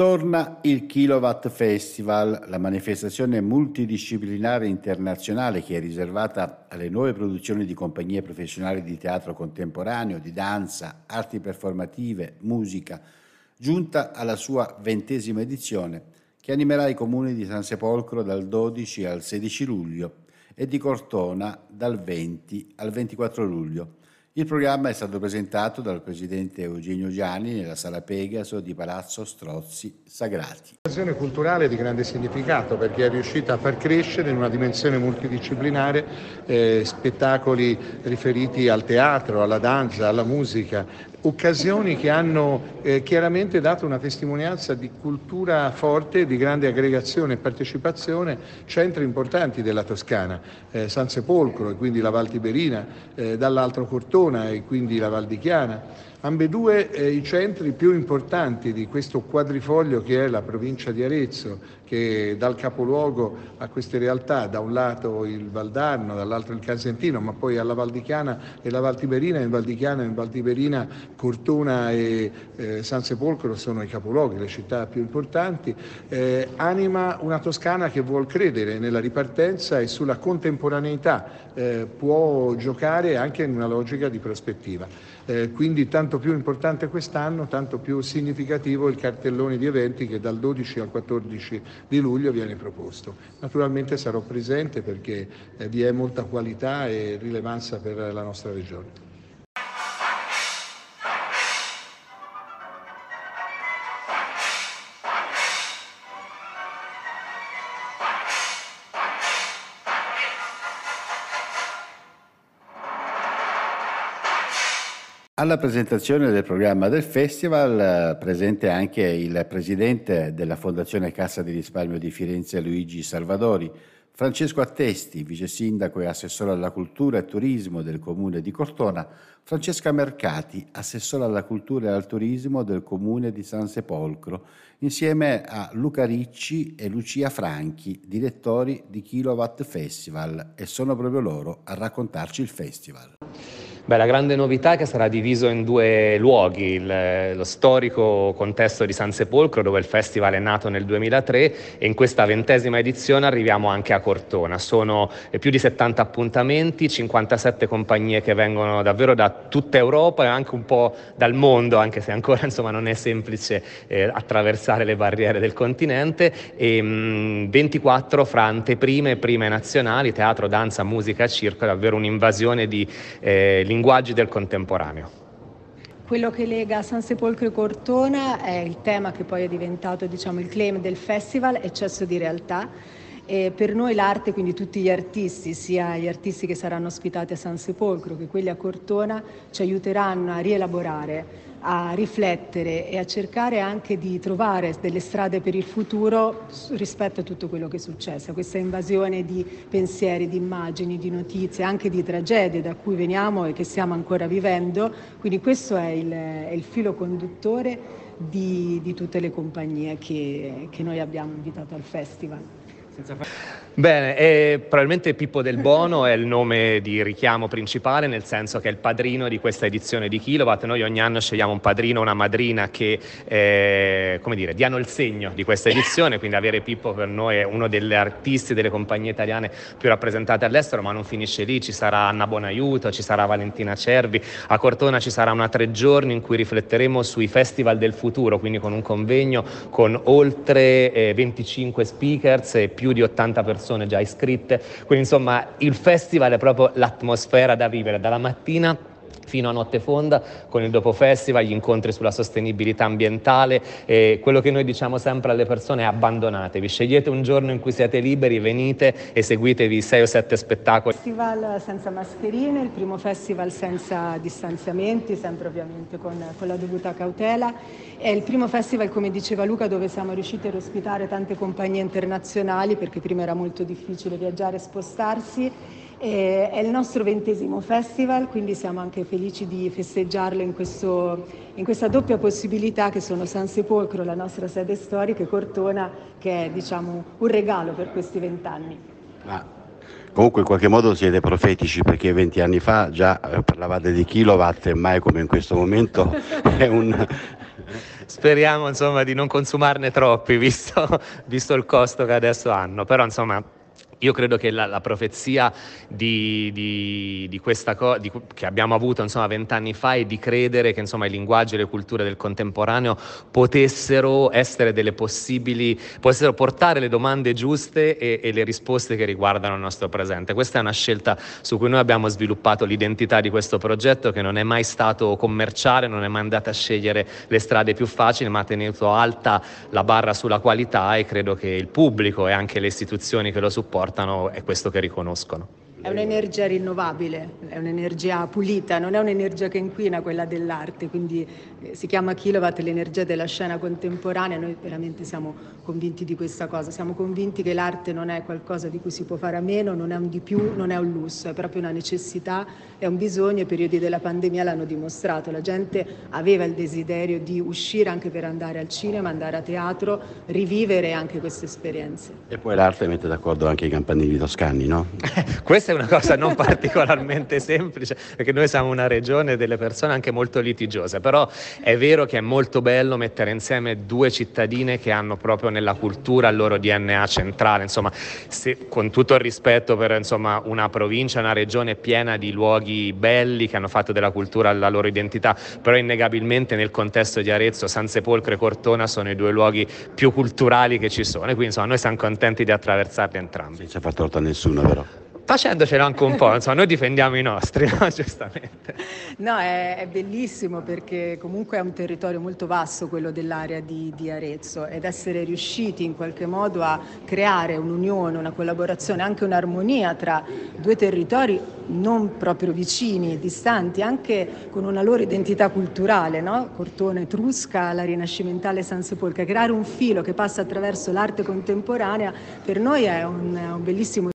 Torna il Kilowatt Festival, la manifestazione multidisciplinare internazionale che è riservata alle nuove produzioni di compagnie professionali di teatro contemporaneo, di danza, arti performative, musica, giunta alla sua ventesima edizione, che animerà i comuni di San Sepolcro dal 12 al 16 luglio e di Cortona dal 20 al 24 luglio. Il programma è stato presentato dal presidente Eugenio Gianni nella sala Pegaso di Palazzo Strozzi Sagrati. Un'azione culturale di grande significato perché è riuscita a far crescere in una dimensione multidisciplinare eh, spettacoli riferiti al teatro, alla danza, alla musica, occasioni che hanno eh, chiaramente dato una testimonianza di cultura forte, di grande aggregazione e partecipazione, centri importanti della Toscana, eh, San Sepolcro e quindi la Val Tiberina, eh, dall'altro Cortona e quindi la Val di Chiana. Ambedue eh, i centri più importanti di questo quadrifoglio che è la provincia di Arezzo, che dal capoluogo a queste realtà, da un lato il Valdarno, dall'altro il Casentino, ma poi alla Valdichiana e la Valtiberina, in Valdichiana e in Valtiberina, Cortona e eh, San Sepolcro sono i capoluoghi, le città più importanti, eh, anima una Toscana che vuol credere nella ripartenza e sulla contemporaneità, eh, può giocare anche in una logica di prospettiva. Eh, quindi tanto più importante quest'anno, tanto più significativo il cartellone di eventi che dal 12 al 14 di luglio viene proposto. Naturalmente sarò presente perché eh, vi è molta qualità e rilevanza per la nostra regione. Alla presentazione del programma del festival eh, presente anche il presidente della Fondazione Cassa di Risparmio di Firenze Luigi Salvadori, Francesco Attesti, vice sindaco e assessore alla cultura e turismo del comune di Cortona, Francesca Mercati, assessore alla cultura e al turismo del comune di San Sepolcro, insieme a Luca Ricci e Lucia Franchi, direttori di Kilowatt Festival, e sono proprio loro a raccontarci il festival. Beh, la grande novità è che sarà diviso in due luoghi, il, lo storico contesto di San Sepolcro dove il festival è nato nel 2003 e in questa ventesima edizione arriviamo anche a Cortona. Sono più di 70 appuntamenti, 57 compagnie che vengono davvero da tutta Europa e anche un po' dal mondo, anche se ancora insomma, non è semplice eh, attraversare le barriere del continente, e mh, 24 fra anteprime e prime nazionali, teatro, danza, musica, circo, davvero un'invasione di eh, linguaggi del contemporaneo. Quello che lega San Sepolcro e Cortona è il tema che poi è diventato diciamo, il claim del festival, eccesso di realtà. E per noi l'arte, quindi tutti gli artisti, sia gli artisti che saranno ospitati a San Sepolcro che quelli a Cortona, ci aiuteranno a rielaborare a riflettere e a cercare anche di trovare delle strade per il futuro rispetto a tutto quello che è successo, questa invasione di pensieri, di immagini, di notizie, anche di tragedie da cui veniamo e che stiamo ancora vivendo. Quindi questo è il, è il filo conduttore di, di, tutte le compagnie che, che noi abbiamo invitato al festival. Bene, e probabilmente Pippo del Bono è il nome di richiamo principale, nel senso che è il padrino di questa edizione di Kilowatt. Noi ogni anno scegliamo un padrino o una madrina che, eh, come dire, diano il segno di questa edizione, quindi avere Pippo per noi è uno degli artisti delle compagnie italiane più rappresentate all'estero, ma non finisce lì, ci sarà Anna Bonaiuto, ci sarà Valentina Cervi, a Cortona ci sarà una tre giorni in cui rifletteremo sui festival del futuro, quindi con un convegno con oltre eh, 25 speakers e più di 80 persone persone già iscritte, quindi insomma il festival è proprio l'atmosfera da vivere dalla mattina fino a notte fonda con il dopo festival, gli incontri sulla sostenibilità ambientale e quello che noi diciamo sempre alle persone è abbandonatevi, scegliete un giorno in cui siete liberi, venite e seguitevi sei o sette spettacoli. Festival senza mascherine, il primo festival senza distanziamenti, sempre ovviamente con, con la dovuta cautela. È il primo festival, come diceva Luca, dove siamo riusciti ad ospitare tante compagnie internazionali perché prima era molto difficile viaggiare e spostarsi è il nostro ventesimo festival, quindi siamo anche felici di festeggiarlo in, questo, in, questa doppia possibilità che sono San Sepolcro, la nostra sede storica, e Cortona, che è diciamo, un regalo per questi vent'anni. Ma Comunque in qualche modo siete profetici perché 20 anni fa già eh, parlavate di kilowatt e mai come in questo momento è un... Speriamo insomma di non consumarne troppi visto, visto il costo che adesso hanno, però insomma io credo che la, la profezia di, di, di questa co- di, che abbiamo avuto vent'anni fa è di credere che insomma, i linguaggi e le culture del contemporaneo potessero essere delle possibili, potessero portare le domande giuste e, e le risposte che riguardano il nostro presente. Questa è una scelta su cui noi abbiamo sviluppato l'identità di questo progetto che non è mai stato commerciale, non è mai andato a scegliere le strade più facili, ma ha tenuto alta la barra sulla qualità e credo che il pubblico e anche le istituzioni che lo supportano portano è questo che riconoscono. È un'energia rinnovabile, è un'energia pulita, non è un'energia che inquina quella dell'arte, quindi eh, si chiama kilowatt l'energia della scena contemporanea, noi veramente siamo convinti di questa cosa, siamo convinti che l'arte non è qualcosa di cui si può fare a meno, non è un di più, non è un lusso, è proprio una necessità, è un bisogno, i periodi della pandemia l'hanno dimostrato, la gente aveva il desiderio di uscire anche per andare al cinema, andare a teatro, rivivere anche queste esperienze. E poi l'arte mette d'accordo anche i campanili toscani, no? Questa è una cosa non particolarmente semplice, perché noi siamo una regione delle persone anche molto litigiose, però è vero che è molto bello mettere insieme due cittadine che hanno proprio nella cultura il loro DNA centrale, insomma, se, con tutto il rispetto per insomma, una provincia, una regione piena di luoghi belli che hanno fatto della cultura la loro identità, però innegabilmente nel contesto di Arezzo, San Sepolcro e Cortona sono i due luoghi più culturali che ci sono. E quindi insomma, noi siamo contenti di attraversarli entrambi. Senza far torto a nessuno però facendocelo anche un po', insomma, noi difendiamo i nostri, no? giustamente. No, è, è, bellissimo perché comunque è un territorio molto vasto quello dell'area di, di, Arezzo ed essere riusciti in qualche modo a creare un'unione, una collaborazione, anche un'armonia tra due territori non proprio vicini, distanti, anche con una loro identità culturale, no? Cortona etrusca, la rinascimentale San Sepolcro, creare un filo che passa attraverso l'arte contemporanea per noi è un, un bellissimo